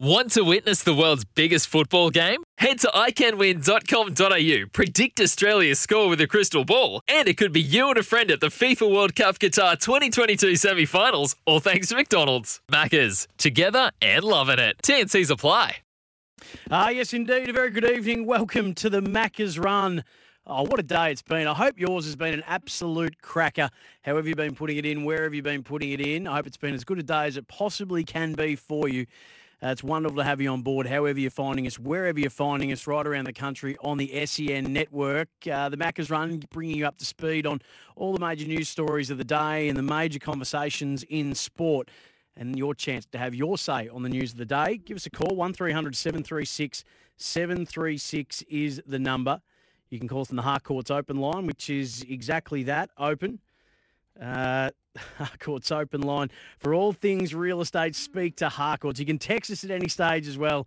Want to witness the world's biggest football game? Head to iCanWin.com.au, predict Australia's score with a crystal ball, and it could be you and a friend at the FIFA World Cup Qatar 2022 semi finals, all thanks to McDonald's. Maccas, together and loving it. TNC's apply. Ah, yes, indeed. A very good evening. Welcome to the Macca's Run. Oh, what a day it's been. I hope yours has been an absolute cracker. However, you've been putting it in, Where have you've been putting it in. I hope it's been as good a day as it possibly can be for you. Uh, it's wonderful to have you on board, however you're finding us, wherever you're finding us, right around the country on the SEN network. Uh, the Macca's Run bringing you up to speed on all the major news stories of the day and the major conversations in sport. And your chance to have your say on the news of the day. Give us a call, 1300 736 736 is the number. You can call us on the Harcourts open line, which is exactly that, open. Uh, Harcourts open line for all things real estate. Speak to Harcourts. You can text us at any stage as well.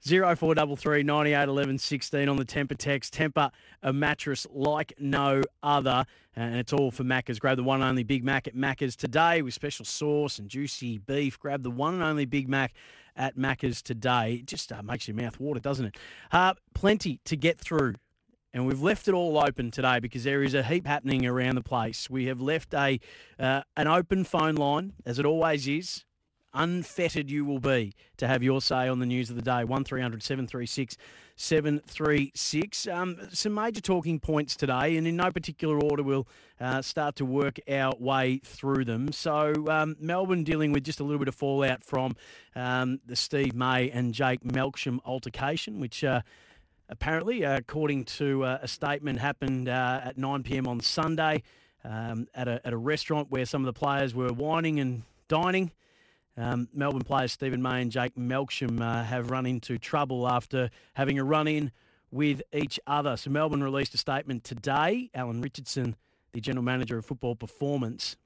0433 98 11 16 on the Tempur text. Tempur, a mattress like no other. And it's all for Macca's. Grab the one and only Big Mac at Macca's today with special sauce and juicy beef. Grab the one and only Big Mac at Macca's today. It just uh, makes your mouth water, doesn't it? Uh, plenty to get through and we've left it all open today because there is a heap happening around the place. We have left a uh, an open phone line, as it always is. Unfettered you will be to have your say on the news of the day. 1300 736 736. Um, some major talking points today, and in no particular order, we'll uh, start to work our way through them. So, um, Melbourne dealing with just a little bit of fallout from um, the Steve May and Jake Melksham altercation, which. Uh, apparently, uh, according to uh, a statement, happened uh, at 9 p.m. on Sunday um, at, a, at a restaurant where some of the players were wining and dining. Um, Melbourne players Stephen May and Jake Melksham uh, have run into trouble after having a run in with each other. So Melbourne released a statement today. Alan Richardson, the general manager of football performance,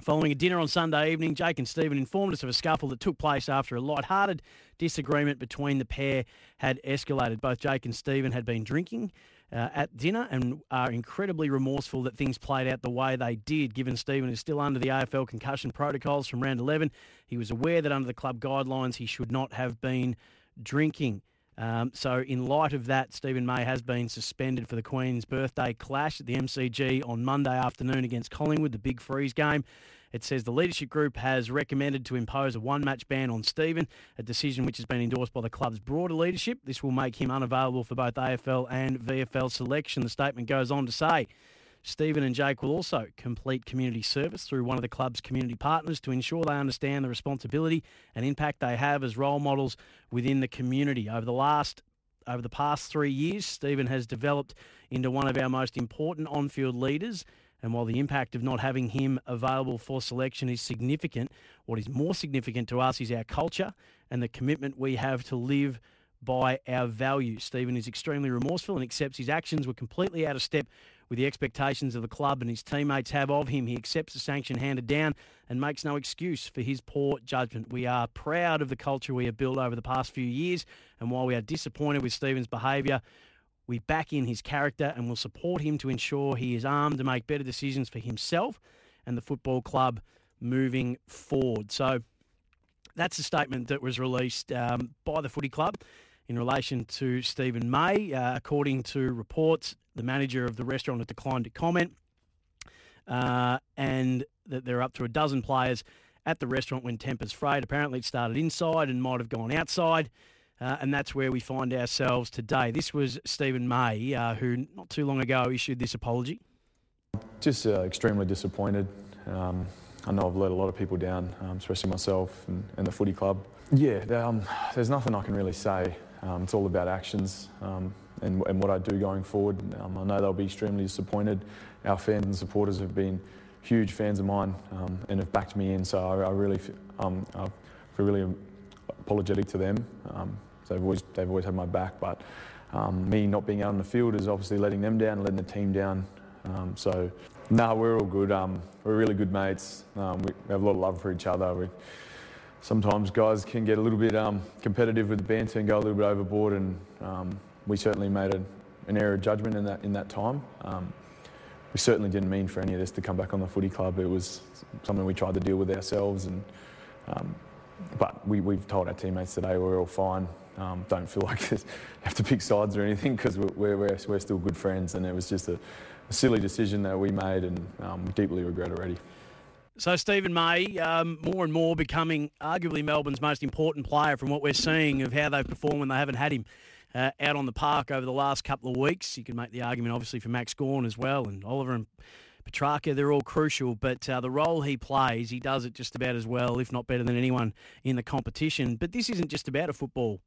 Following a dinner on Sunday evening, Jake and Stephen informed us of a scuffle that took place after a light-hearted disagreement between the pair had escalated. Both Jake and Stephen had been drinking uh, at dinner and are incredibly remorseful that things played out the way they did. Given Stephen is still under the AFL concussion protocols from round 11, he was aware that under the club guidelines he should not have been drinking. Um, so, in light of that, Stephen May has been suspended for the Queen's birthday clash at the MCG on Monday afternoon against Collingwood, the big freeze game. It says the leadership group has recommended to impose a one match ban on Stephen, a decision which has been endorsed by the club's broader leadership. This will make him unavailable for both AFL and VFL selection. The statement goes on to say. Stephen and Jake will also complete community service through one of the club's community partners to ensure they understand the responsibility and impact they have as role models within the community. Over the last over the past three years, Stephen has developed into one of our most important on-field leaders. And while the impact of not having him available for selection is significant, what is more significant to us is our culture and the commitment we have to live by our values. Stephen is extremely remorseful and accepts his actions were completely out of step with the expectations of the club and his teammates have of him. He accepts the sanction handed down and makes no excuse for his poor judgment. We are proud of the culture we have built over the past few years, and while we are disappointed with Stephen's behaviour, we back in his character and will support him to ensure he is armed to make better decisions for himself and the football club moving forward. So that's a statement that was released um, by the footy club in relation to Stephen May. Uh, according to reports, the manager of the restaurant has declined to comment, uh, and that there are up to a dozen players at the restaurant when tempers frayed. Apparently, it started inside and might have gone outside. Uh, and that's where we find ourselves today. This was Stephen May, uh, who not too long ago issued this apology. Just uh, extremely disappointed. Um, I know I've let a lot of people down, um, especially myself and, and, the footy club. Yeah, um, there's nothing I can really say. Um, it's all about actions um, and, and, what I do going forward. Um, I know they'll be extremely disappointed. Our fans and supporters have been huge fans of mine and have backed me in, so I, I really, um, I feel really apologetic to them. Um, they've always they've always had my back, but um, me not being out on the field is obviously letting them down, letting the team down. Um, so no, we're all good. Um, we're really good mates. Um, we have a lot of love for each other. We, sometimes guys can get a little bit um, competitive with the banter and go a little bit overboard, and um, we certainly made an error of judgment in that in that time. Um, we certainly didn't mean for any of this to come back on the footy club. It was something we tried to deal with ourselves, and um, but we, we've told our teammates today we're all fine. Um, don't feel like you have to pick sides or anything because we're, we're, we're still good friends, and it was just a, a silly decision that we made and um, deeply regret already. So Stephen May, um, more and more becoming arguably Melbourne's most important player from what we're seeing of how they've performed when they haven't had him uh, out on the park over the last couple of weeks. You can make the argument, obviously, for Max Gawn as well, and Oliver and Petrarca, they're all crucial, but uh, the role he plays, he does it just about as well, if not better than anyone in the competition. But this isn't just about a football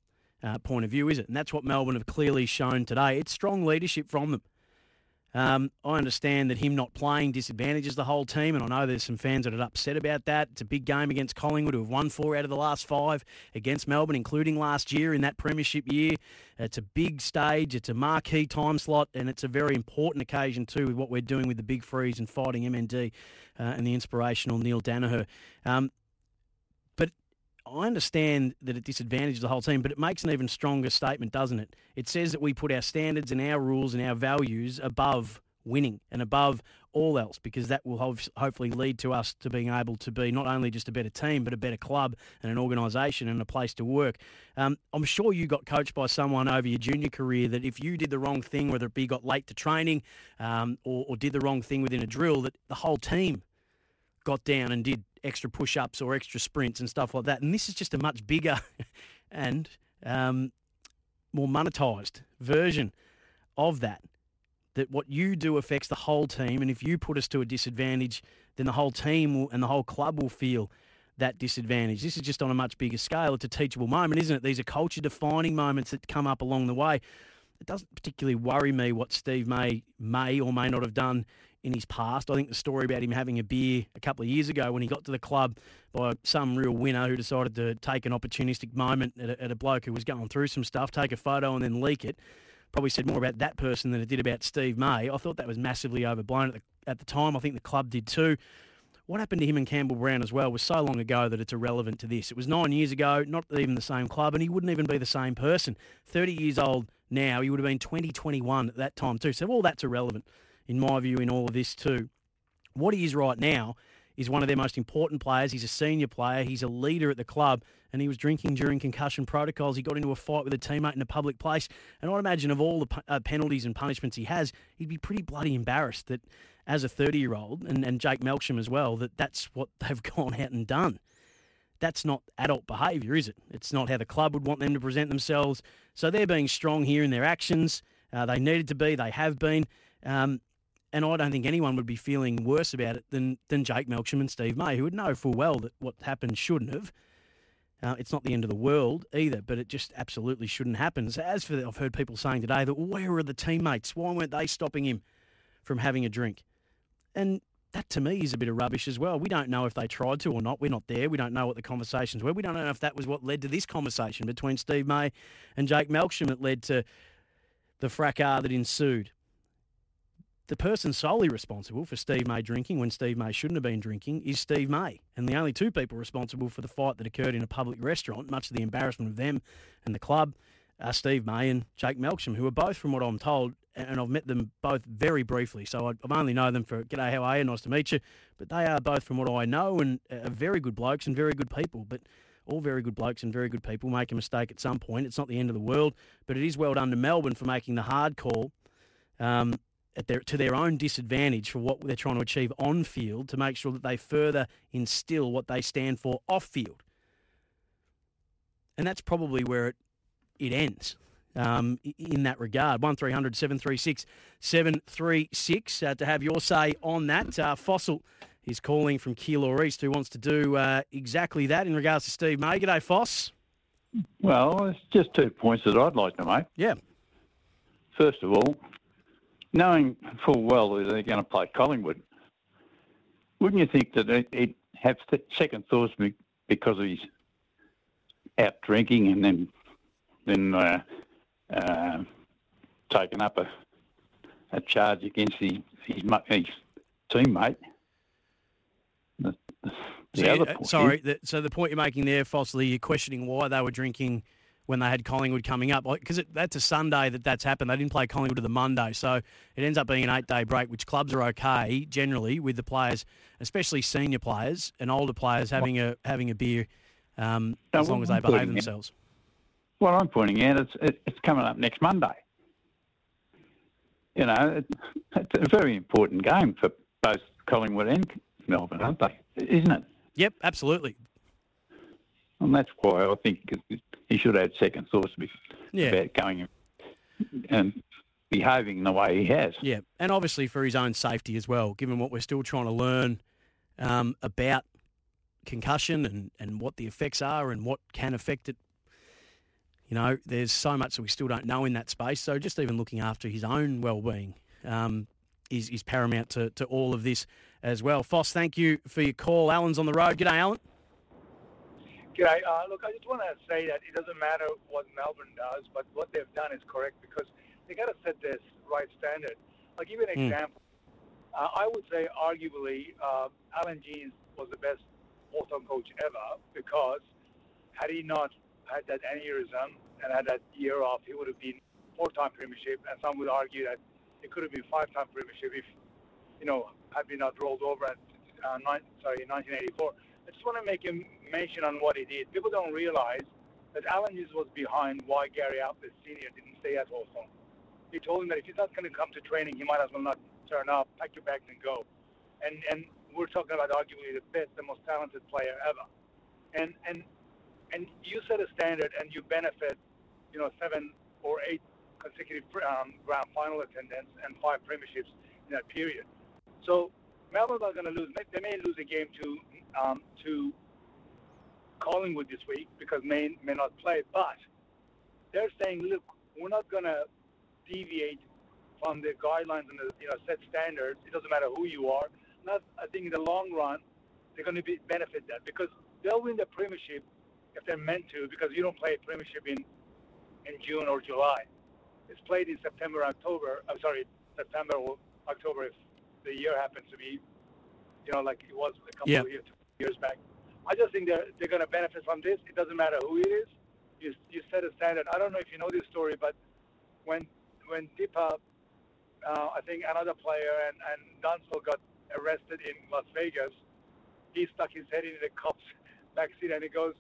uh, point of view, is it? And that's what Melbourne have clearly shown today. It's strong leadership from them. Um, I understand that him not playing disadvantages the whole team, and I know there's some fans that are upset about that. It's a big game against Collingwood, who have won four out of the last five against Melbourne, including last year in that premiership year. It's a big stage, it's a marquee time slot, and it's a very important occasion too with what we're doing with the Big Freeze and fighting MND uh, and the inspirational Neale Daniher. Um, I understand that it disadvantages the whole team, but it makes an even stronger statement, doesn't it? It says that we put our standards and our rules and our values above winning and above all else because that will hopefully lead to us to being able to be not only just a better team but a better club and an organisation and a place to work. Um, I'm sure you got coached by someone over your junior career that if you did the wrong thing, whether it be got late to training um, or, or did the wrong thing within a drill, that the whole team got down and did extra push ups or extra sprints and stuff like that. And this is just a much bigger and um, more monetized version of that. That what you do affects the whole team. And if you put us to a disadvantage, then the whole team will, and the whole club will feel that disadvantage. This is just on a much bigger scale. It's a teachable moment, isn't it? These are culture defining moments that come up along the way. It doesn't particularly worry me what Steve May may or may not have done in his past. I think the story about him having a beer a couple of years ago when he got to the club by some real winner who decided to take an opportunistic moment at a, at a bloke who was going through some stuff, take a photo and then leak it. Probably said more about that person than it did about Steve May. I thought that was massively overblown at the, at the time. I think the club did too. What happened to him and Campbell Brown as well was so long ago that it's irrelevant to this. It was nine years ago, not even the same club, and he wouldn't even be the same person. 30 years old now, he would have been 2021 at that time too. So all that's irrelevant in my view, in all of this too. What he is right now is one of their most important players. He's a senior player. He's a leader at the club, and he was drinking during concussion protocols. He got into a fight with a teammate in a public place, and I'd imagine of all the uh, penalties and punishments he has, he'd be pretty bloody embarrassed that, as a 30-year-old, and, and Jake Melksham as well, that that's what they've gone out and done. That's not adult behaviour, is it? It's not how the club would want them to present themselves. So they're being strong here in their actions. Uh, they needed to be. They have been. Um, and I don't think anyone would be feeling worse about it than than Jake Melksham and Steve May, who would know full well that what happened shouldn't have. Uh, it's not the end of the world either, but it just absolutely shouldn't happen. So as for the, I've heard people saying today that where are the teammates? Why weren't they stopping him from having a drink? And that to me is a bit of rubbish as well. We don't know if they tried to or not. We're not there. We don't know what the conversations were. We don't know if that was what led to this conversation between Steve May and Jake Melksham that led to the fracas that ensued the person solely responsible for Steve May drinking when Steve May shouldn't have been drinking is Steve May. And the only two people responsible for the fight that occurred in a public restaurant, much to the embarrassment of them and the club, are Steve May and Jake Melksham, who are both, from what I'm told, and I've met them both very briefly. So I've only known them for g'day, how are you? Nice to meet you. But they are both, from what I know, and are very good blokes and very good people. But all very good blokes and very good people make a mistake at some point. It's not the end of the world, but it is well done to Melbourne for making the hard call. Um, their, to their own disadvantage for what they're trying to achieve on field to make sure that they further instill what they stand for off field. And that's probably where it, it ends um, in that regard. 1300 736 736 uh, to have your say on that. Uh, Fossil is calling from Keilor East who wants to do uh, exactly that in regards to Steve May. G'day, Foss. Well, it's just two points that I'd like to make. Yeah. First of all, knowing full well that they're going to play Collingwood, wouldn't you think that he'd have second thoughts because he's out drinking and then then uh, uh, taken up a, a charge against his, his, his teammate. The, the So, other uh, point sorry, the, so the point you're making there, Fossley, you're questioning why they were drinking when they had Collingwood coming up. Because that's a Sunday that that's happened. They didn't play Collingwood to the Monday. So it ends up being an eight day break, which clubs are okay generally with the players, especially senior players and older players having a having a beer um, as long as they I'm behave themselves. What I'm pointing out, it's it, it's coming up next Monday. You know, it, it's a very important game for both Collingwood and Melbourne, aren't they? Isn't it? Yep, absolutely. And that's why I think he should have had second thoughts Yeah. about going and behaving the way he has. Yeah, and obviously for his own safety as well, given what we're still trying to learn um, about concussion and, and what the effects are and what can affect it. You know, there's so much that we still don't know in that space. So just even looking after his own well-being um, is, is paramount to, to all of this as well. Foss, thank you for your call. Alan's on the road. G'day, Alan. G'day. Uh, look, I just want to say that it doesn't matter what Melbourne does, but what they've done is correct because they got to set this right standard. I'll give you an Mm. example. Uh, I would say, arguably, uh, Alan Jeans was the best Hawthorn coach ever because had he not had that aneurysm and had that year off, he would have been four-time premiership, and some would argue that it could have been five-time premiership if, you know, had been not rolled over at uh, nine, sorry, 1984. I just want to make a mention on what he did. People don't realize that Alan Hughes was behind why Gary Ablett Sr. didn't stay at Hawthorn. He told him that if he's not going to come to training, he might as well not turn up, pack your bags and go. And and we're talking about arguably the best, the most talented player ever. And and and you set a standard and you benefit, you know, seven or eight consecutive um, grand final attendance and five premierships in that period. So Melbourne's not going to lose. They may lose a game to um, to Collingwood this week because May may not play, but they're saying, look, we're not going to deviate from the guidelines and the you know set standards. It doesn't matter who you are. Not, I think in the long run, they're going to be benefit that because they'll win the premiership if they're meant to because you don't play a premiership in in June or July. It's played in September, October. I'm sorry, September or October if the year happens to be, you know, like it was a couple Yeah. of years, years back. I just think they're they're going to benefit from this. It doesn't matter who it is. You you set a standard. I don't know if you know this story, but when when Dipper, uh, I think another player and and Dunstall got arrested in Las Vegas, he stuck his head into the cop's backseat and he goes,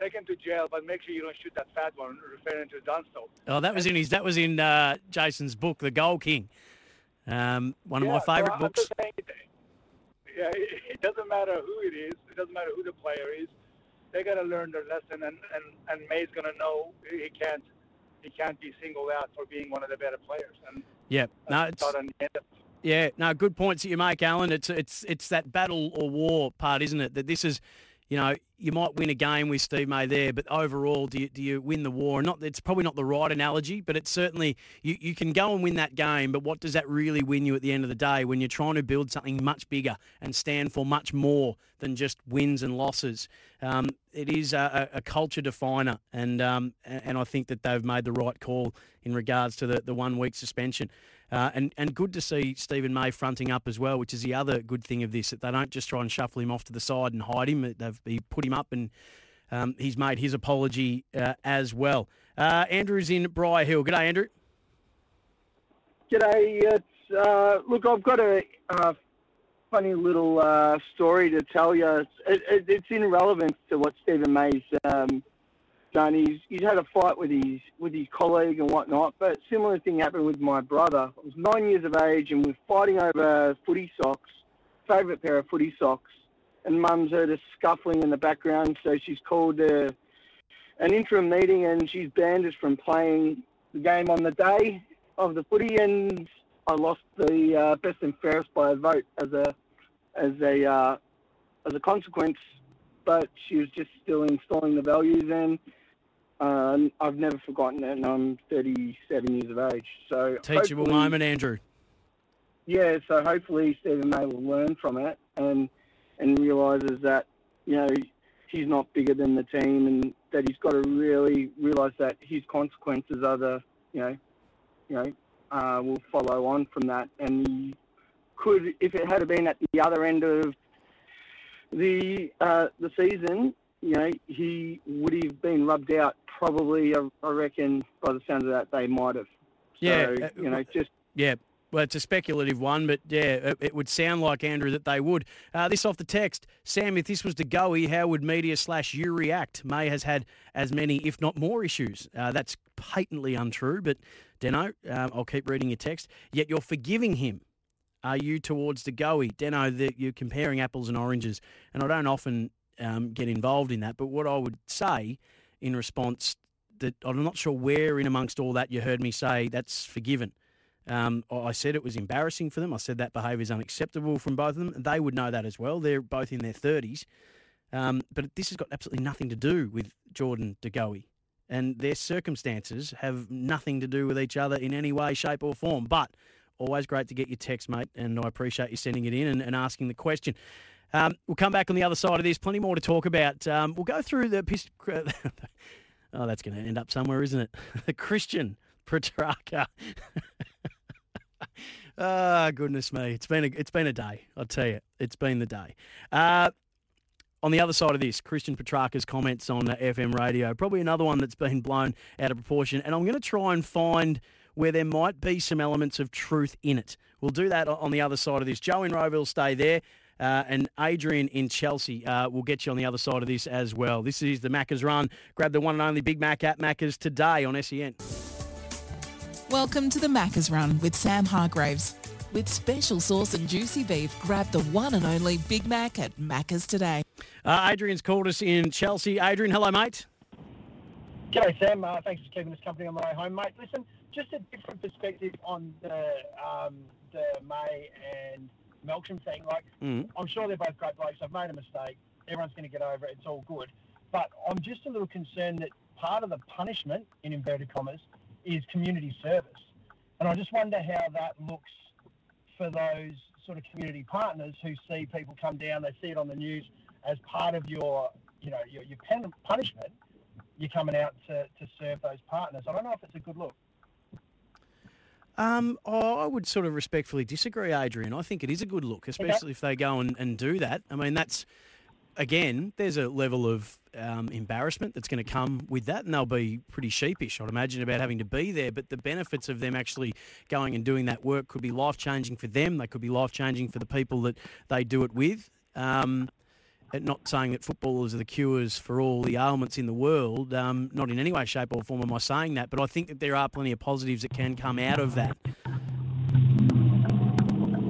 "Take him to jail, but make sure you don't shoot that fat one," referring to Dunstall. Oh, that was in his. That was in uh, Jason's book, The Goal King. Um, one of my favourite I'm books. saying, yeah, it, it doesn't matter who it is. It doesn't matter who the player is. They got to learn their lesson, and and and May's going to know he can't he can't be singled out for being one of the better players. And Yeah, no, it's, not on end of Yeah, no, good points that you make, Alan. It's it's it's that battle or war part, isn't it? That this is, you know, you might win a game with Steve May there, but overall, do you, do you win the war? Not it's probably not the right analogy, but it's certainly you, you can go and win that game, but what does that really win you at the end of the day when you're trying to build something much bigger and stand for much more than just wins and losses? Um, it is a, a culture definer, and um, and I think that they've made the right call in regards to the, the one week suspension. Uh, and, and good to see Stephen May fronting up as well, which is the other good thing of this, that they don't just try and shuffle him off to the side and hide him. They've he put him up and um, he's made his apology uh, as well. Uh, Andrew's in Briar Hill. G'day, Andrew. G'day. It's, uh, look, I've got a funny little uh, story to tell you. It's, it, it, it's in relevance to what Stephen May's um, done. He's, he's had a fight with his with his colleague and whatnot, but similar thing happened with my brother. I was nine years of age and we're fighting over footy socks, favourite pair of footy socks. And Mum's heard us scuffling in the background, so she's called uh, an interim meeting and she's banned us from playing the game on the day of the footy, and I lost the uh, best and fairest by a vote as a as a uh, as a consequence. But she was just still installing the values, and uh, I've never forgotten it. And I'm 37 years of age, so Teachable moment, Andrew. yeah, so hopefully Stephen May will learn from it and and realizes that you know he's not bigger than the team, and that he's got to really realise that his consequences are the you know you know uh, will follow on from that, and he could if it had been at the other end of the uh, the season, you know, he would have been rubbed out. Probably, I, I reckon, by the sound of that, they might have. Yeah, So, uh, you know, just Yeah. Well, it's a speculative one, but yeah, it, it would sound like Andrew that they would. Uh, this off the text, Sam. If this was De Goey, how would media slash you react? May has had as many, if not more, issues. Uh, that's patently untrue. But Deno, um, I'll keep reading your text. Yet you're forgiving him. Are you towards De Goey, Deno? That you're comparing apples and oranges, and I don't often um, get involved in that. But what I would say in response that I'm not sure where in amongst all that you heard me say that's forgiven. Um, I said it was embarrassing for them. I said that behaviour is unacceptable from both of them. They would know that as well. They're both in their 30s. Um, but this has got absolutely nothing to do with Jordan DeGoey. And their circumstances have nothing to do with each other in any way, shape, or form. But always great to get your text, mate. And I appreciate you sending it in and, and asking the question. Um, we'll come back on the other side of this. Plenty more to talk about. Um, we'll go through the. Oh, that's going to end up somewhere, isn't it? The Christian Petrarca. Ah, goodness me, it's been a it's been a day. I'll tell you, it's been the day. Uh, on the other side of this, Christian Petrarca's comments on FM radio, probably another one that's been blown out of proportion. And I'm going to try and find where there might be some elements of truth in it. We'll do that on the other side of this. Joe in Rowville, stay there. Uh, and Adrian in Chelsea uh, will get you on the other side of this as well. This is the Macca's Run. Grab the one and only Big Mac at Macca's today on E SEN. Welcome to the Macca's Run with Sam Hargreaves. With special sauce and juicy beef, grab the one and only Big Mac at Macca's today. Uh, Adrian's called us in Chelsea. Adrian, hello, mate. G'day, Sam. Uh, thanks for keeping us company on the way home, mate. Listen, just a different perspective on the um, the May and Melksham thing. Like, Mm. I'm sure they're both great blokes. I've made a mistake. Everyone's going to get over it. It's all good. But I'm just a little concerned that part of the punishment, in inverted commas, is community service. And I just wonder how that looks for those sort of community partners who see people come down, they see it on the news as part of your, you know, your, your pen, punishment. You're coming out to, to serve those partners. I don't know if it's a good look. Um, oh, I would sort of respectfully disagree, Adrian. I think it is a good look, especially if they go and, and do that. I mean, that's again, there's a level of um, embarrassment that's going to come with that, and they'll be pretty sheepish, I'd imagine, about having to be there. But the benefits of them actually going and doing that work could be life changing for them. They could be life changing for the people that they do it with. Um, not saying that footballers are the cures for all the ailments in the world, um, not in any way, shape, or form am I saying that, but I think that there are plenty of positives that can come out of that.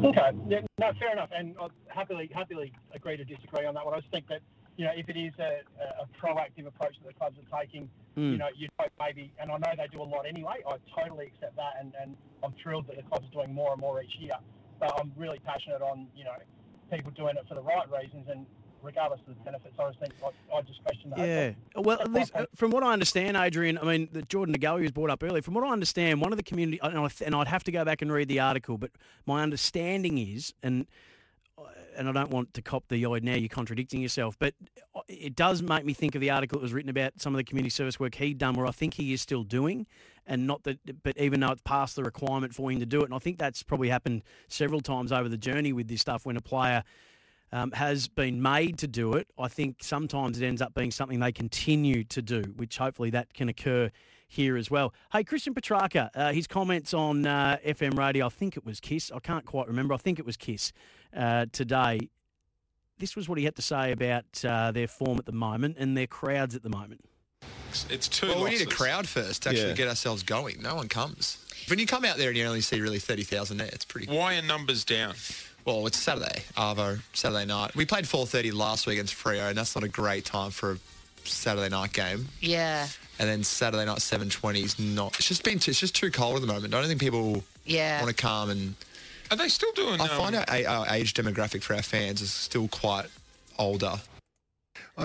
Okay, yeah, no, fair enough, and I happily happily agree to disagree on that one. I just think that you know if it is a, a proactive approach that the clubs are taking, Mm. you know, you'd hope maybe, and I know they do a lot anyway. I totally accept that, and, and I'm thrilled that the clubs are doing more and more each year. But I'm really passionate on you know people doing it for the right reasons, and regardless of the benefits, I just think I, I just question that. Yeah. Well, at least uh, from what I understand, Adrian, I mean, the Jordan De Goey was brought up earlier. From what I understand, one of the community, and I- and I'd have to go back and read the article, but my understanding is, and uh, and I don't want to cop the "oh, now you're contradicting yourself," but uh, it does make me think of the article that was written about some of the community service work he'd done, where I think he is still doing, and not that, but even though it's past the requirement for him to do it, and I think that's probably happened several times over the journey with this stuff when a player um, has been made to do it, I think sometimes it ends up being something they continue to do, which hopefully that can occur here as well. Hey, Christian Petrarca, uh, his comments on uh, FM radio, I think it was Kiss, I can't quite remember, I think it was Kiss uh, today. This was what he had to say about uh, their form at the moment and their crowds at the moment. It's two Well, we need a crowd first to actually Yeah. get ourselves going. No one comes. When you come out there and you only see really 30,000 there, it's pretty... Why are numbers down? Well, it's Saturday, Arvo, Saturday night. We played 4.30 last week against Freo, and that's not a great time for a Saturday night game. Yeah, And then Saturday night 7.20 is not... It's just been... T- it's just too cold at the moment. I don't think people yeah. want to come and... Are they still doing... I find um, our, our age demographic for our fans is still quite older.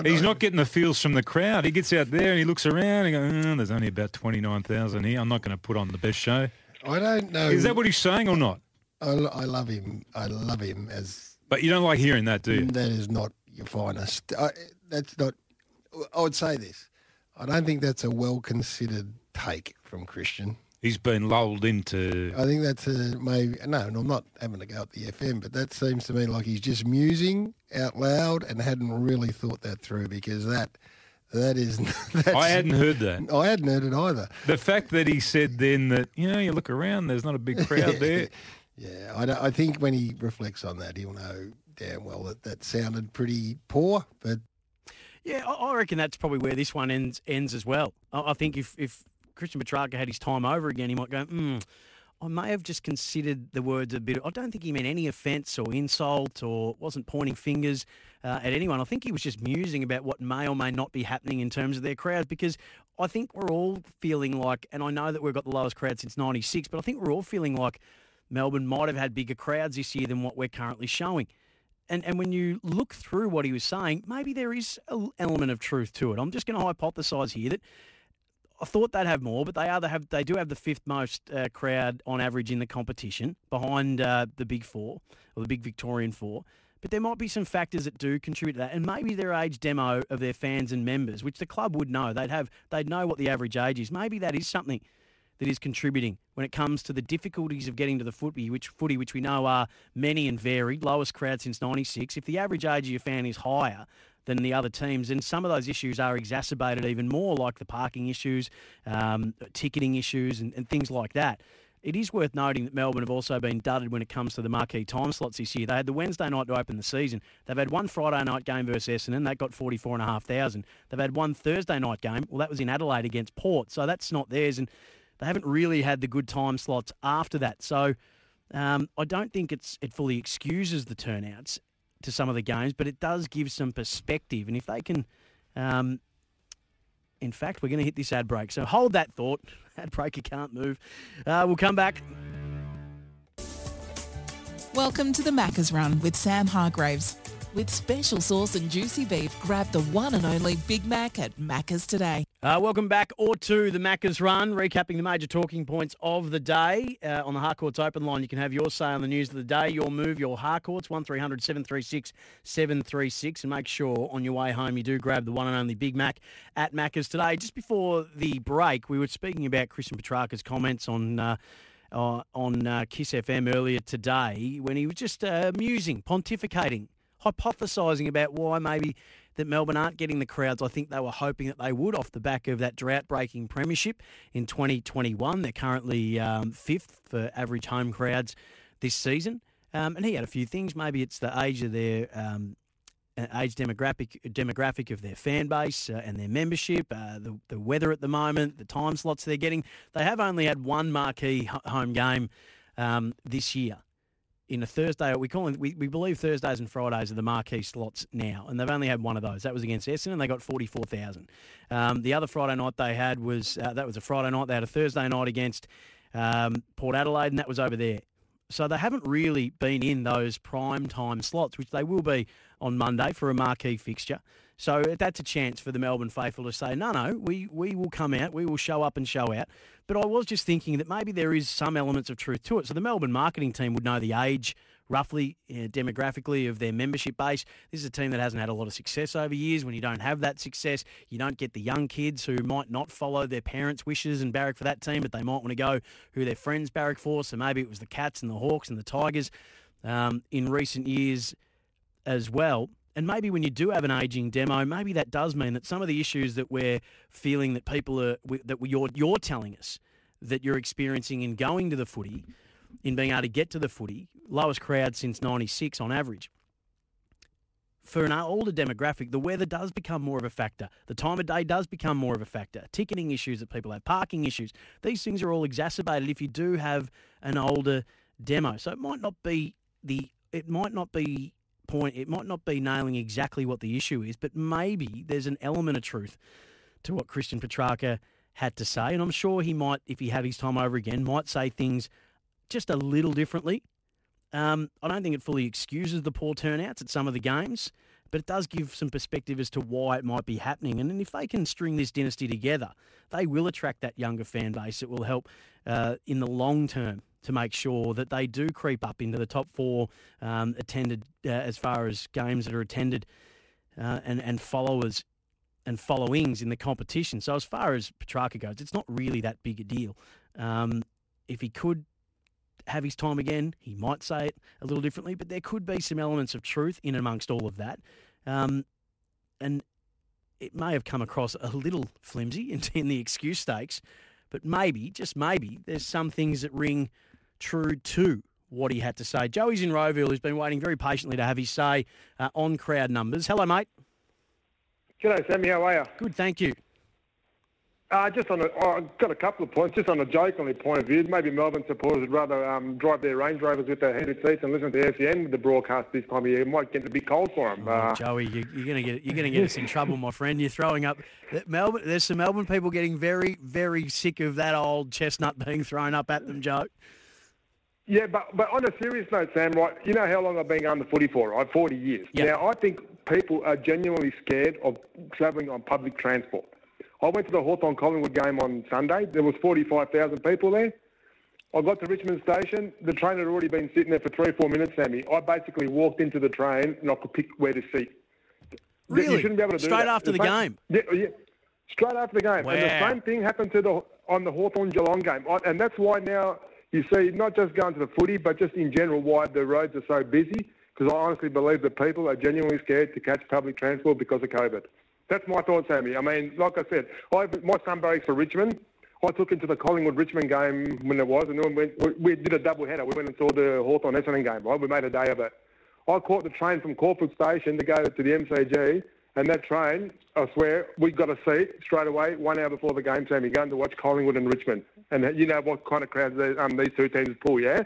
He's not getting the feels from the crowd. He gets out there and he looks around and goes, "Oh, there's only about 29,000 here. I'm not going to put on the best show. I don't know. Is that what he's saying or not? I, I love him. I love him as. But you don't like hearing that, do you? That is not your finest. I, that's not I would say this. I don't think that's a well considered take from Christian. He's been lulled into. I think that's a maybe. No, and I'm not having to go up the FM, but that seems to me like he's just musing out loud and hadn't really thought that through because that that is. I hadn't heard that. I hadn't heard it either. The fact that he said then that you know you look around, there's not a big crowd there. Yeah, I, I think when he reflects on that, he'll know damn well that that sounded pretty poor, but Yeah, I I reckon that's probably where this one ends ends as well. I I think if, if Christian Petrarca had his time over again, he might go, hmm, I may have just considered the words a bit. I don't think he meant any offence or insult or wasn't pointing fingers uh, at anyone. I think he was just musing about what may or may not be happening in terms of their crowds because I think we're all feeling like, and I know that we've got the lowest crowd since 96, but I think we're all feeling like Melbourne might have had bigger crowds this year than what we're currently showing. And and when you look through what he was saying, maybe there is an element of truth to it. I'm just going to hypothesise here that I thought they'd have more, but they are they have they do have the fifth most uh, crowd on average in the competition, behind uh, the big four or the big Victorian four. But there might be some factors that do contribute to that, and maybe their age demo of their fans and members, which the club would know. They'd have they'd know what the average age is. Maybe that is something that is contributing when it comes to the difficulties of getting to the footy, which footy, which we know are many and varied, lowest crowd since '96. If the average age of your fan is higher than the other teams, then some of those issues are exacerbated even more, like the parking issues, um, ticketing issues, and, and things like that. It is worth noting that Melbourne have also been dudded when it comes to the marquee time slots this year. They had the Wednesday night to open the season. They've had one Friday night game versus Essendon. That got 44,500. They've had one Thursday night game. Well, that was in Adelaide against Port. So that's not theirs. And they haven't really had the good time slots after that. So um, I don't think it's it fully excuses the turnouts to some of the games, but it does give some perspective. And if they can, um, in fact, we're going to hit this ad break. So hold that thought. Ad break, you can't move. Uh, we'll come back. Welcome to the Macca's Run with Sam Hargreaves. With special sauce and juicy beef, grab the one and only Big Mac at Macca's today. Uh, welcome back or to the Macca's Run, recapping the major talking points of the day. Uh, on the Harcourts Open line, you can have your say on the news of the day, your move, your Harcourts, 1300 736 736. And make sure on your way home you do grab the one and only Big Mac at Macca's today. Just before the break, we were speaking about Christian Petrarca's comments on. Uh, uh, on uh, Kiss FM earlier today, when he was just uh, musing, pontificating, hypothesising about why maybe that Melbourne aren't getting the crowds I think they were hoping that they would off the back of that drought breaking premiership in 2021. They're currently um, fifth for average home crowds this season. Um, and he had a few things. Maybe it's the age of their um, age demographic demographic of their fan base uh, and their membership, uh, the the weather at the moment, the time slots they're getting. They have only had one marquee home game um, this year in a Thursday. We call it, we, we believe Thursdays and Fridays are the marquee slots now, and they've only had one of those. That was against Essendon. And they got forty four thousand. Um, the other Friday night they had was uh, that was a Friday night. They had a Thursday night against um, Port Adelaide, and that was over there. So they haven't really been in those prime time slots, which they will be on Monday for a marquee fixture. So that's a chance for the Melbourne faithful to say, no, no, we, we will come out, we will show up and show out. But I was just thinking that maybe there is some elements of truth to it. So the Melbourne marketing team would know the age roughly uh, demographically of their membership base. This is a team that hasn't had a lot of success over years. When you don't have that success, you don't get the young kids who might not follow their parents' wishes and barrack for that team, but they might want to go who their friends barrack for. So maybe it was the Cats and the Hawks and the Tigers um, in recent years as well. And maybe when you do have an aging demo, maybe that does mean that some of the issues that we're feeling that people are that you're you're telling us that you're experiencing in going to the footy, in being able to get to the footy, lowest crowd since '96 on average. For an older demographic, the weather does become more of a factor. The time of day does become more of a factor. Ticketing issues that people have, parking issues, these things are all exacerbated if you do have an older demo. So it might not be the it might not be point it might not be nailing exactly what the issue is, but maybe there's an element of truth to what Christian Petrarca had to say. And I'm sure he might, if he had his time over again, might say things just a little differently. Um, I don't think it fully excuses the poor turnouts at some of the games, but it does give some perspective as to why it might be happening. And if they can string this dynasty together, they will attract that younger fan base. It will help uh, in the long term to make sure that they do creep up into the top four um, attended uh, as far as games that are attended uh, and, and followers and followings in the competition. So as far as Petrarca goes, it's not really that big a deal. Um, if he could have his time again, he might say it a little differently, but there could be some elements of truth in amongst all of that. Um, and it may have come across a little flimsy in, in the excuse stakes, but maybe, just maybe, there's some things that ring true to what he had to say. Joey's in Rowville, who's been waiting very patiently to have his say uh, on crowd numbers. Hello, mate. G'day, Sammy. How are you? Good, thank you. Uh, just on a, oh, I've got a couple of points. Just on a jokingly point of view, maybe Melbourne supporters would rather um, drive their Range Rovers with their heated seats and listen to the SEN with the broadcast this time of year. It might get a bit cold for them. Oh, uh, Joey, you, you're going to get you're going to get us in trouble, my friend. You're throwing up Melbourne. There's some Melbourne people getting very very sick of that old chestnut being thrown up at them, Joe. Yeah, but but on a serious note, Sam, right? You know how long I've been going to footy for, right? Forty years. Yeah. Now I think people are genuinely scared of travelling on public transport. I went to the Hawthorn Collingwood game on Sunday. There was forty-five thousand people there. I got to Richmond Station. The train had already been sitting there for three or four minutes, Sammy. I basically walked into the train and I could pick where to sit. You shouldn't be able to do Straight that. after the same- Yeah, yeah. Straight after the game. And the same thing happened to the on the Hawthorn Geelong game. I- And that's why now you see not just going to the footy, but just in general why the roads are so busy. Because I honestly believe that people are genuinely scared to catch public transport because of COVID. That's my thought, Sammy. I mean, like I said, I, my son barracks for Richmond. I took him to the Collingwood Richmond game when it was, and then we, went, we did a double header. We went and saw the Hawthorn Essendon game, right? We made a day of it. I caught the train from Caulfield Station to go to the MCG, and that train, I swear, we got a seat straight away, one hour before the game, Sammy, going to watch Collingwood and Richmond. And you know what kind of crowds they, um, these two teams pull, yeah?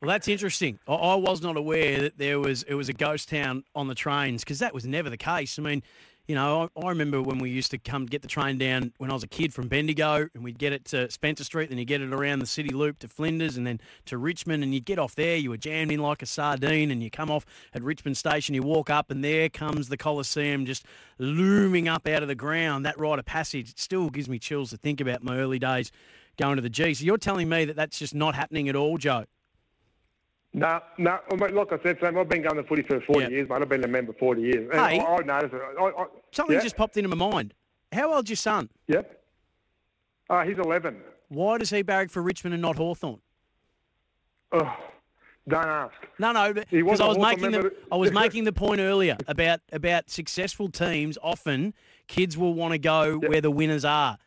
Well, that's interesting. I, I was not aware that there was it was a ghost town on the trains because that was never the case. I mean, you know, I, I remember when we used to come get the train down when I was a kid from Bendigo, and we'd get it to Spencer Street, then you get it around the city loop to Flinders, and then to Richmond, and you get off there, you were jammed in like a sardine, and you come off at Richmond Station, you walk up, and there comes the Coliseum just looming up out of the ground. That rite of passage still gives me chills to think about my early days going to the G. So you're telling me that that's just not happening at all, Joe? No, no. I mean, Like I said, Sam, I've been going to footy for 40 Yeah. years, mate. I've been a member 40 years. And Hey. I, I noticed it. I, I, Something yeah, just popped into my mind. How old's your son? Yep. Uh, he's 11. Why does he barrack for Richmond and not Hawthorn? Oh, don't ask. No, no, because I was making the. I was making the point earlier about about successful teams. Often, kids will want to go where the winners are.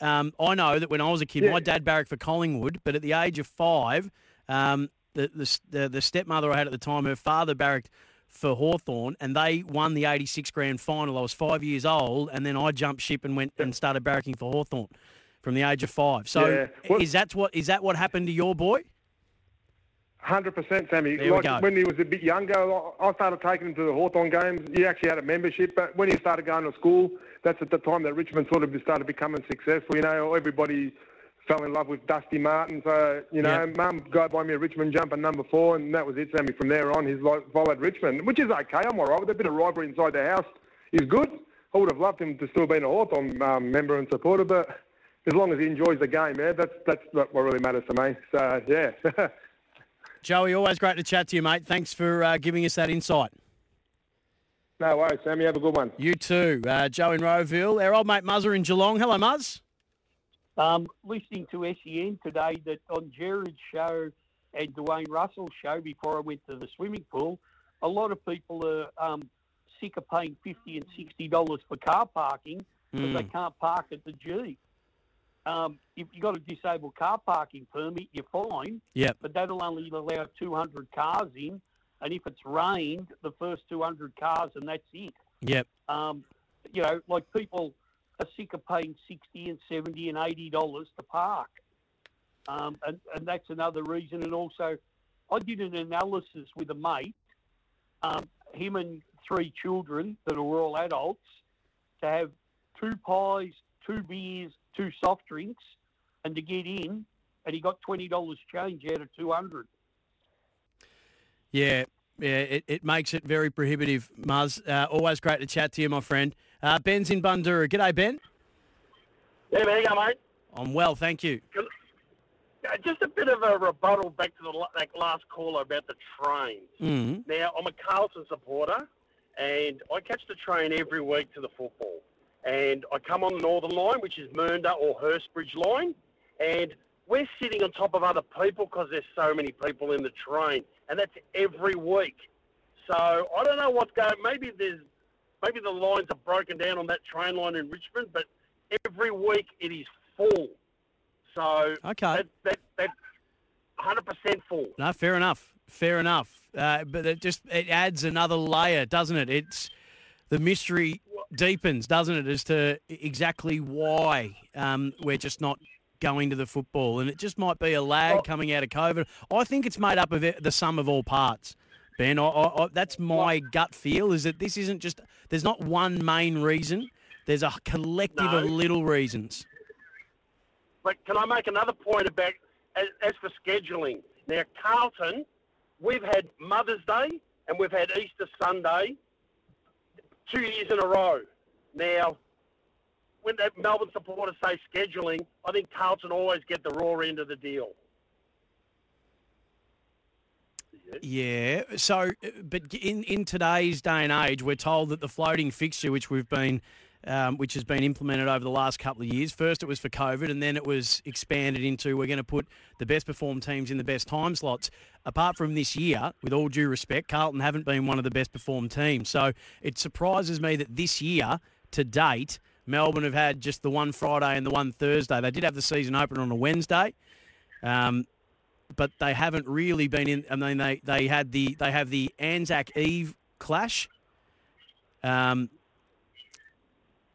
Um, I know that when I was a kid, Yeah. my dad barracked for Collingwood, but at the age of five, um, the, the the the stepmother I had at the time, her father barracked for Hawthorn, and they won the '86 grand final. I was five years old, and then I jumped ship and went and started barracking for Hawthorn from the age of five. So, Yeah. Well- is that what is that what happened to your boy? Hundred percent, Sammy. Like when he was a bit younger, I I started taking him to the Hawthorn games. He actually had a membership, but when he started going to school, that's at the time that Richmond sort of started becoming successful. You know, everybody fell in love with Dusty Martin. So you know, Yeah. Mum go buy me a Richmond jumper number four, and that was it, Sammy. From there on, he's like followed Richmond, which is okay. I'm all right with a bit of rivalry inside the house. Is good. I would have loved him to still be a Hawthorn um, member and supporter, but as long as he enjoys the game, yeah, that's that's what really matters to me. So yeah. Joey, always great to chat to you, mate. Thanks for uh, giving us that insight. No worries, Sammy. You have a good one. You too. Uh, Joe in Rowville. Our old mate Muzzer in Geelong. Hello, Muzz. Um, listening to SEN today that on Gerard's show and Dwayne Russell's show before I went to the swimming pool, a lot of people are um, sick of paying fifty and sixty dollars for car parking because they Mm. can't park at the G. Um, if you got a disabled car parking permit, you're fine. Yeah. But that'll only allow 200 cars in, and if it's rained, the first 200 cars, and that's it. Yep. Um, you know, like people are sick of paying sixty and seventy and eighty dollars to park, um, and and that's another reason. And also, I did an analysis with a mate, um, him and three children that are all adults, to have two pies, two beers, two soft drinks, and to get in, and he got twenty dollars change out of two hundred. Yeah, yeah. It, it makes it very prohibitive, Muzz. Uh, always great to chat to you, my friend. Uh, Ben's in Bundoora. G'day, Ben. Yeah, man, you go, mate. I'm well, thank you. Just a bit of a rebuttal back to the last caller about the trains. Mm. Now, I'm a Carlton supporter, and I catch the train every week to the football. And I come on the Northern Line, which is Mernda or Hurstbridge line, and we're sitting on top of other people because there's so many people in the train, and that's every week. So I don't know what's going. Maybe there's maybe the lines are broken down on that train line in Richmond, but every week it is full. So Okay. that, that, that's 100% full. No, fair enough. Fair enough. Uh, but it just it adds another layer, doesn't it? It's the mystery deepens, doesn't it, as to exactly why um, we're just not going to the football, and it just might be a lag coming out of COVID. I think it's made up of the sum of all parts. Ben, I, I, I, that's my gut feel is that this isn't just there's not one main reason. There's a collective of little reasons. But can I make another point about as, as for scheduling? Now, Carlton, we've had Mother's Day and we've had Easter Sunday two years in a row. Now, when the Melbourne supporters say scheduling, I think Carlton always get the raw end of the deal. Yeah. So, but in in today's day and age, we're told that the floating fixture, which we've been, um, which has been implemented over the last couple of years, first it was for COVID, and then it was expanded into we're going to put the best performed teams in the best time slots. Apart from this year, with all due respect, Carlton haven't been one of the best performed teams. So it surprises me that this year, to date, Melbourne have had just the one Friday and the one Thursday. They did have the season open on a Wednesday. Um, but they haven't really been in. I mean, they, they had the they have the Anzac Eve clash um,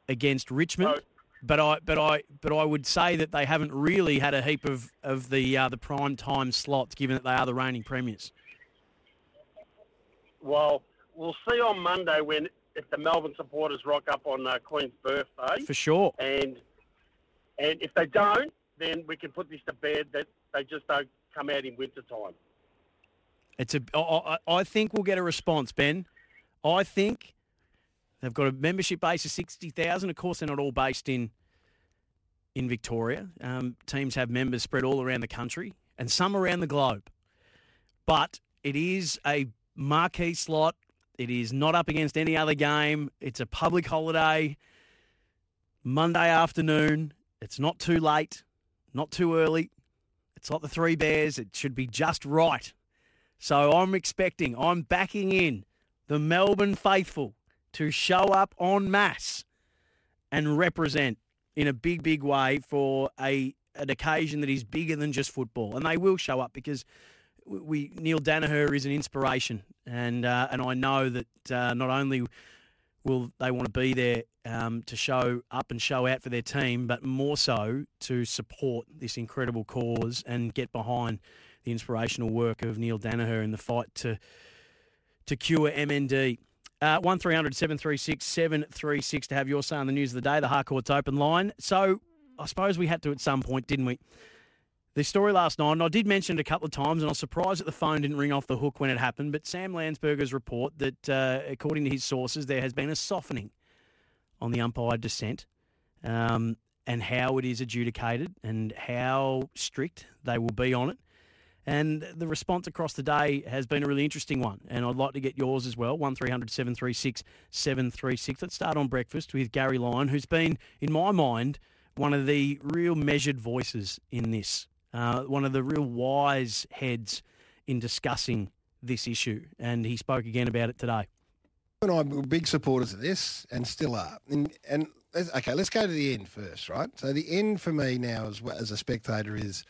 against Richmond, but I but I but I would say that they haven't really had a heap of of the uh, the prime time slots, given that they are the reigning premiers. Well, we'll see on Monday when if the Melbourne supporters rock up on uh, Queen's birthday. For sure. And and if they don't, then we can put this to bed that they just don't come out in winter time. It's a. I, I think we'll get a response, Ben. I think they've got a membership base of sixty thousand. Of course, they're not all based in in Victoria. Um, teams have members spread all around the country and some around the globe. But it is a marquee slot. It is not up against any other game. It's a public holiday. Monday afternoon. It's not too late, not too early. It's like the Three Bears. It should be just right. So I'm expecting, I'm backing in the Melbourne faithful to show up en masse and represent in a big, big way for a an occasion that is bigger than just football. And they will show up because we, Neale Daniher is an inspiration, and uh, and I know that uh, not only will they want to be there um, to show up and show out for their team, but more so to support this incredible cause and get behind the inspirational work of Neale Daniher in the fight to to cure MND. Uh, 1300 736 736 to have your say on the news of the day, the Harcourt's open line. So I suppose we had to at some point, didn't we? The story last night, and I did mention it a couple of times, and I was surprised that the phone didn't ring off the hook when it happened. But Sam Landsberger's report that, uh, according to his sources, there has been a softening on the umpire dissent um, and how it is adjudicated and how strict they will be on it. And the response across the day has been a really interesting one. And I'd like to get yours as well 1300 736 736. Let's start on breakfast with Gary Lyon, who's been, in my mind, one of the real measured voices in this, uh, one of the real wise heads in discussing this issue. And he spoke again about it today. and I'm big supporters of this and still are. And, and let's, okay, let's go to the end first, right? So the end for me now as, as a spectator is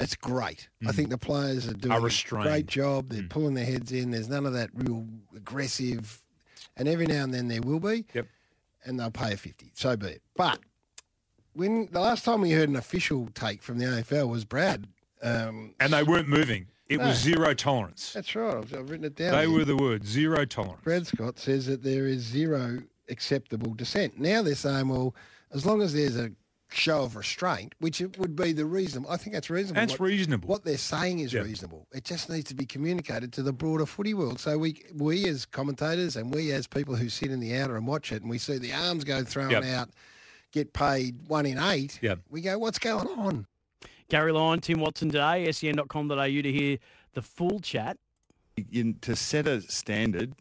it's great. I Mm. think the players are doing Are a great job. They're pulling their heads in. There's none of that real aggressive, and every now and then there will be. Yep. And they'll pay a fifty. So be it. But when the last time we heard an official take from the AFL was Brad. Um, And they weren't moving. It No. was zero tolerance. that's right. I've, I've written it down. They here. were the word zero tolerance. Brad Scott says that there is zero acceptable dissent. Now they're saying, well, as long as there's a show of restraint, which it would be the reasonable, I think that's reasonable. That's What- reasonable. What they're saying is Yeah. reasonable. It just needs to be communicated to the broader footy world. So we, we as commentators and we as people who sit in the outer and watch it, and we see the arms go thrown Yep. out, get paid one in eight. Yep. We go, what's going on? Gary Lyon, Tim Watson today, sen.com.au to hear the full chat. in, to set a standard,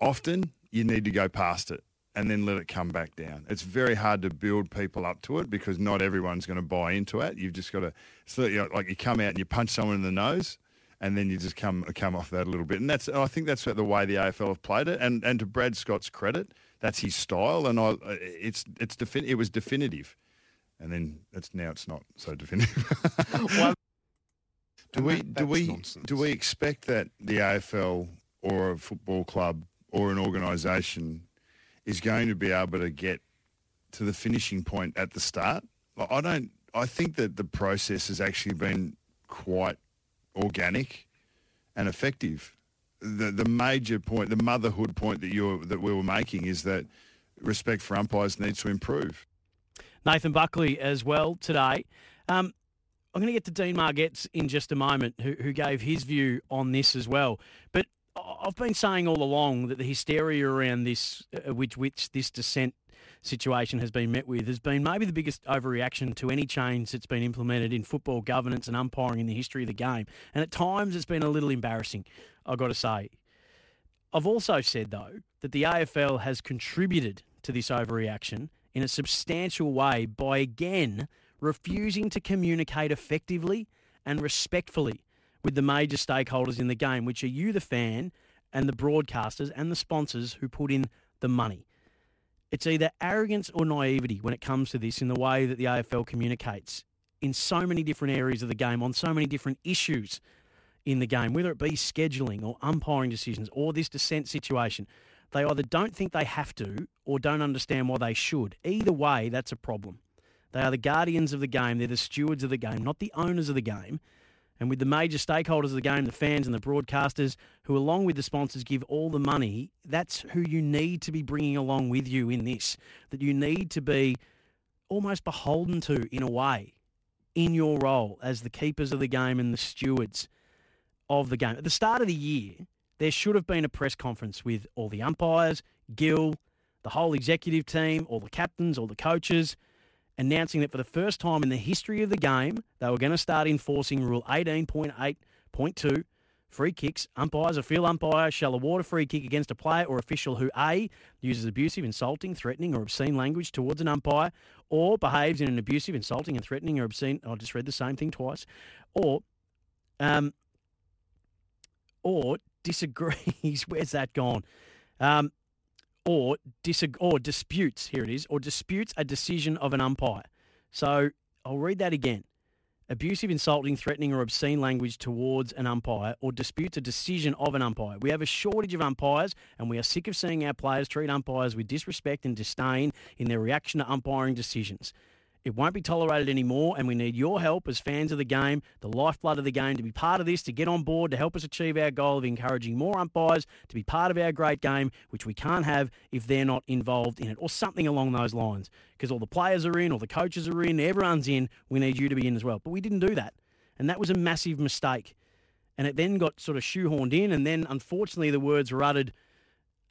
often you need to go past it and then let it come back down. It's very hard to build people up to it because not everyone's going to buy into it. You've just got to, it's like, you know, like you come out and you punch someone in the nose and then you just come come off that a little bit. And that's I think that's the way the AFL have played it. And and to Brad Scott's credit, that's his style. And I uh, it's it's defin- it was definitive, and then it's now it's not so definitive. do we do we do we expect that the AFL or a football club or an organisation is going to be able to get to the finishing point at the start? I don't. I think that the process has actually been quite organic and effective. The the major point, the motherhood point that you that we were making is that respect for umpires needs to improve. Nathan Buckley as well today. Um, I'm going to get to Dean Margetts in just a moment, who, who gave his view on this as well. But I've been saying all along that the hysteria around this, uh, which which this dissent situation has been met with, has been maybe the biggest overreaction to any change that's been implemented in football governance and umpiring in the history of the game. And at times, it's been a little embarrassing. I've got to say. I've also said though that the AFL has contributed to this overreaction in a substantial way by again refusing to communicate effectively and respectfully with the major stakeholders in the game, which are you, the fan, and the broadcasters and the sponsors who put in the money. It's either arrogance or naivety when it comes to this in the way that the AFL communicates in so many different areas of the game, on so many different issues in the game, whether it be scheduling or umpiring decisions or this dissent situation. They either don't think they have to or don't understand why they should. Either way, that's a problem. They are the guardians of the game, they're the stewards of the game, not the owners of the game. And with the major stakeholders of the game, the fans and the broadcasters, who along with the sponsors give all the money, that's who you need to be bringing along with you in this. That you need to be almost beholden to, in a way, in your role as the keepers of the game and the stewards of the game. At the start of the year, there should have been a press conference with all the umpires, Gill, the whole executive team, all the captains, all the coaches announcing that for the first time in the history of the game, they were going to start enforcing Rule 18.8.2 free kicks. Umpires, a field umpire, shall award a free kick against a player or official who A, uses abusive, insulting, threatening, or obscene language towards an umpire, or behaves in an abusive, insulting, and threatening, or obscene. I just read the same thing twice. Or, um, or disagrees. Where's that gone? Um, or disag- or disputes, here it is, or disputes a decision of an umpire. So I'll read that again. Abusive, insulting, threatening, or obscene language towards an umpire or disputes a decision of an umpire. We have a shortage of umpires, and we are sick of seeing our players treat umpires with disrespect and disdain in their reaction to umpiring decisions. It won't be tolerated anymore, and we need your help as fans of the game, the lifeblood of the game, to be part of this, to get on board, to help us achieve our goal of encouraging more umpires to be part of our great game, which we can't have if they're not involved in it, or something along those lines. Because all the players are in, all the coaches are in, everyone's in, we need you to be in as well. But we didn't do that, and that was a massive mistake. And it then got sort of shoehorned in, and then unfortunately the words were uttered,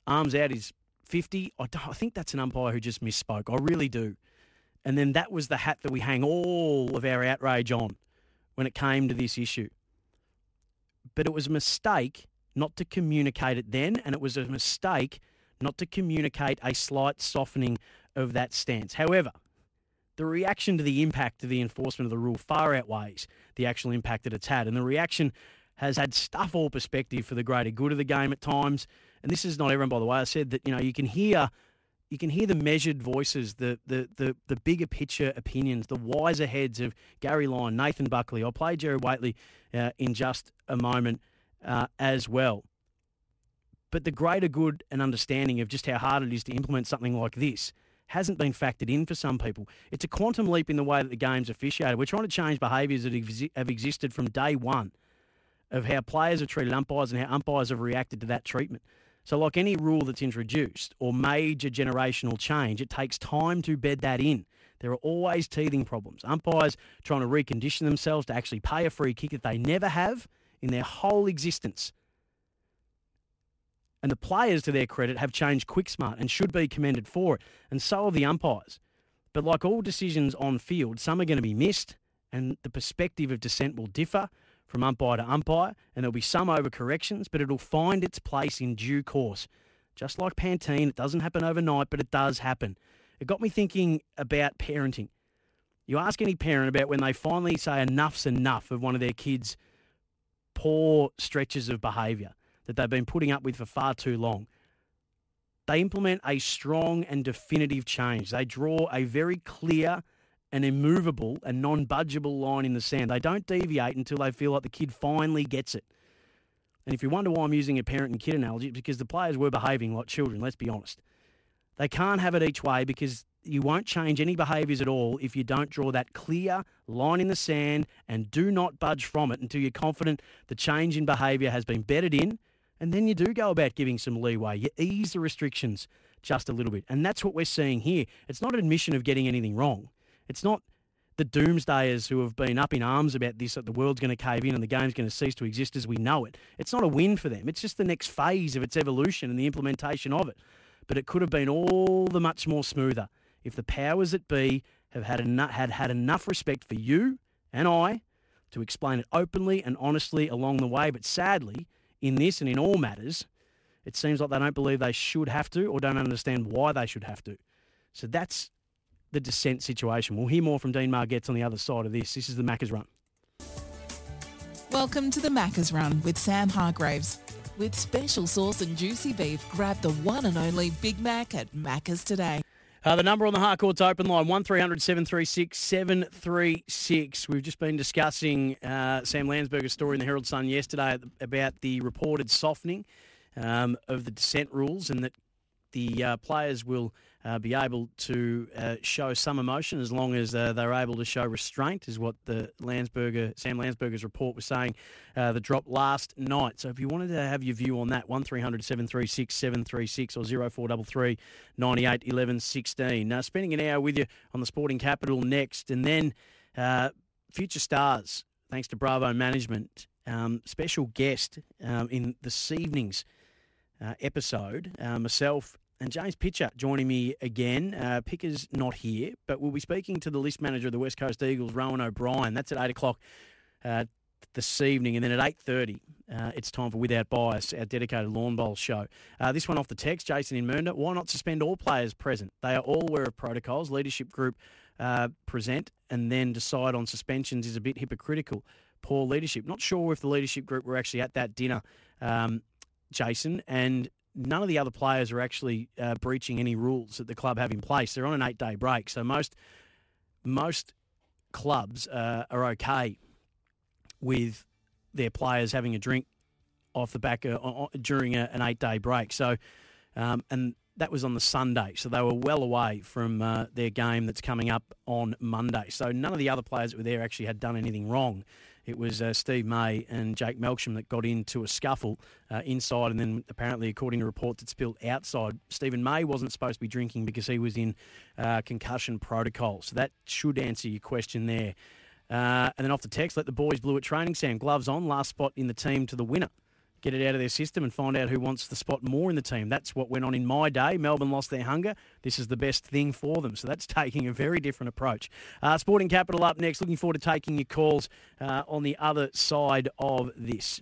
arms out is 50. I, I think that's an umpire who just misspoke. I really do. And then that was the hat that we hang all of our outrage on when it came to this issue. But it was a mistake not to communicate it then, and it was a mistake not to communicate a slight softening of that stance. However, the reaction to the impact of the enforcement of the rule far outweighs the actual impact that it's had. And the reaction has had stuff all perspective for the greater good of the game at times. And this is not everyone, by the way. I said that, you know, you can hear you can hear the measured voices, the the the, the bigger picture opinions, the wiser heads of Gary Lyon, Nathan Buckley. I'll play Jerry Whateley uh, in just a moment uh, as well. But the greater good and understanding of just how hard it is to implement something like this hasn't been factored in for some people. It's a quantum leap in the way that the game's officiated. We're trying to change behaviours that have existed from day one of how players have treated umpires and how umpires have reacted to that treatment. So, like any rule that's introduced or major generational change, it takes time to bed that in. There are always teething problems. Umpires trying to recondition themselves to actually pay a free kick that they never have in their whole existence. And the players, to their credit, have changed quick smart and should be commended for it. And so have the umpires. But like all decisions on field, some are going to be missed, and the perspective of dissent will differ from umpire to umpire, and there'll be some overcorrections, but it'll find its place in due course. Just like Pantene, it doesn't happen overnight, but it does happen. It got me thinking about parenting. You ask any parent about when they finally say enough's enough of one of their kids' poor stretches of behaviour that they've been putting up with for far too long. They implement a strong and definitive change. They draw a very clear and immovable and non budgeable line in the sand. They don't deviate until they feel like the kid finally gets it. And if you wonder why I'm using a parent and kid analogy, it's because the players were behaving like children, let's be honest. They can't have it each way because you won't change any behaviours at all if you don't draw that clear line in the sand and do not budge from it until you're confident the change in behaviour has been bedded in. And then you do go about giving some leeway. You ease the restrictions just a little bit. And that's what we're seeing here. It's not an admission of getting anything wrong. It's not the doomsdayers who have been up in arms about this that the world's going to cave in and the game's going to cease to exist as we know it. It's not a win for them. It's just the next phase of its evolution and the implementation of it. But it could have been all the much more smoother if the powers that be have had enough, had had enough respect for you and I to explain it openly and honestly along the way. But sadly, in this and in all matters, it seems like they don't believe they should have to or don't understand why they should have to. So that's the dissent situation. We'll hear more from Dean Margetts on the other side of this. This is the Macca's Run. Welcome to the Macca's Run with Sam Hargreaves. With special sauce and juicy beef, grab the one and only Big Mac at Macca's today. Uh, the number on the Harcourt's open line, 1300 736 736. We've just been discussing uh, Sam Landsberger's story in the Herald Sun yesterday about the reported softening um, of the dissent rules and that the uh, players will uh, be able to uh, show some emotion as long as uh, they're able to show restraint, is what the Landsberger, Sam Landsberger's report was saying. Uh, the drop last night. So if you wanted to have your view on that, 1300 736 736 or 0433 98 11 16. Now, spending an hour with you on the Sporting Capital next, and then uh, future stars, thanks to Bravo Management. Um, special guest um, in this evening's uh, episode, myself and James Pitcher joining me again. Uh, Picker's not here, but we'll be speaking to the list manager of the West Coast Eagles, Rohan O'Brien. That's at 8 o'clock uh, this evening. And then at 8.30, uh, it's time for Without Bias, our dedicated Lawn Bowl show. Uh, this one off the text, Jason in Mernda. Why not suspend all players present? They are all aware of protocols. Leadership group uh, present and then decide on suspensions is a bit hypocritical. Poor leadership. Not sure if the leadership group were actually at that dinner, um, Jason, and none of the other players are actually uh, breaching any rules that the club have in place. They're on an eight-day break, so most most clubs uh, are okay with their players having a drink off the back uh, during a, an eight-day break. So, um, and that was on the Sunday, so they were well away from uh, their game that's coming up on Monday. So none of the other players that were there actually had done anything wrong. It was uh, Steve May and Jake Melksham that got into a scuffle uh, inside, and then apparently, according to reports, it spilled outside. Stephen May wasn't supposed to be drinking because he was in uh, concussion protocol. So that should answer your question there. Uh, and then off the text, let the boys blue at training. Sam gloves on, last spot in the team to the winner get it out of their system and find out who wants the spot more in the team. That's what went on in my day. Melbourne lost their hunger. This is the best thing for them. So that's taking a very different approach. Uh, Sporting Capital up next. Looking forward to taking your calls uh, on the other side of this.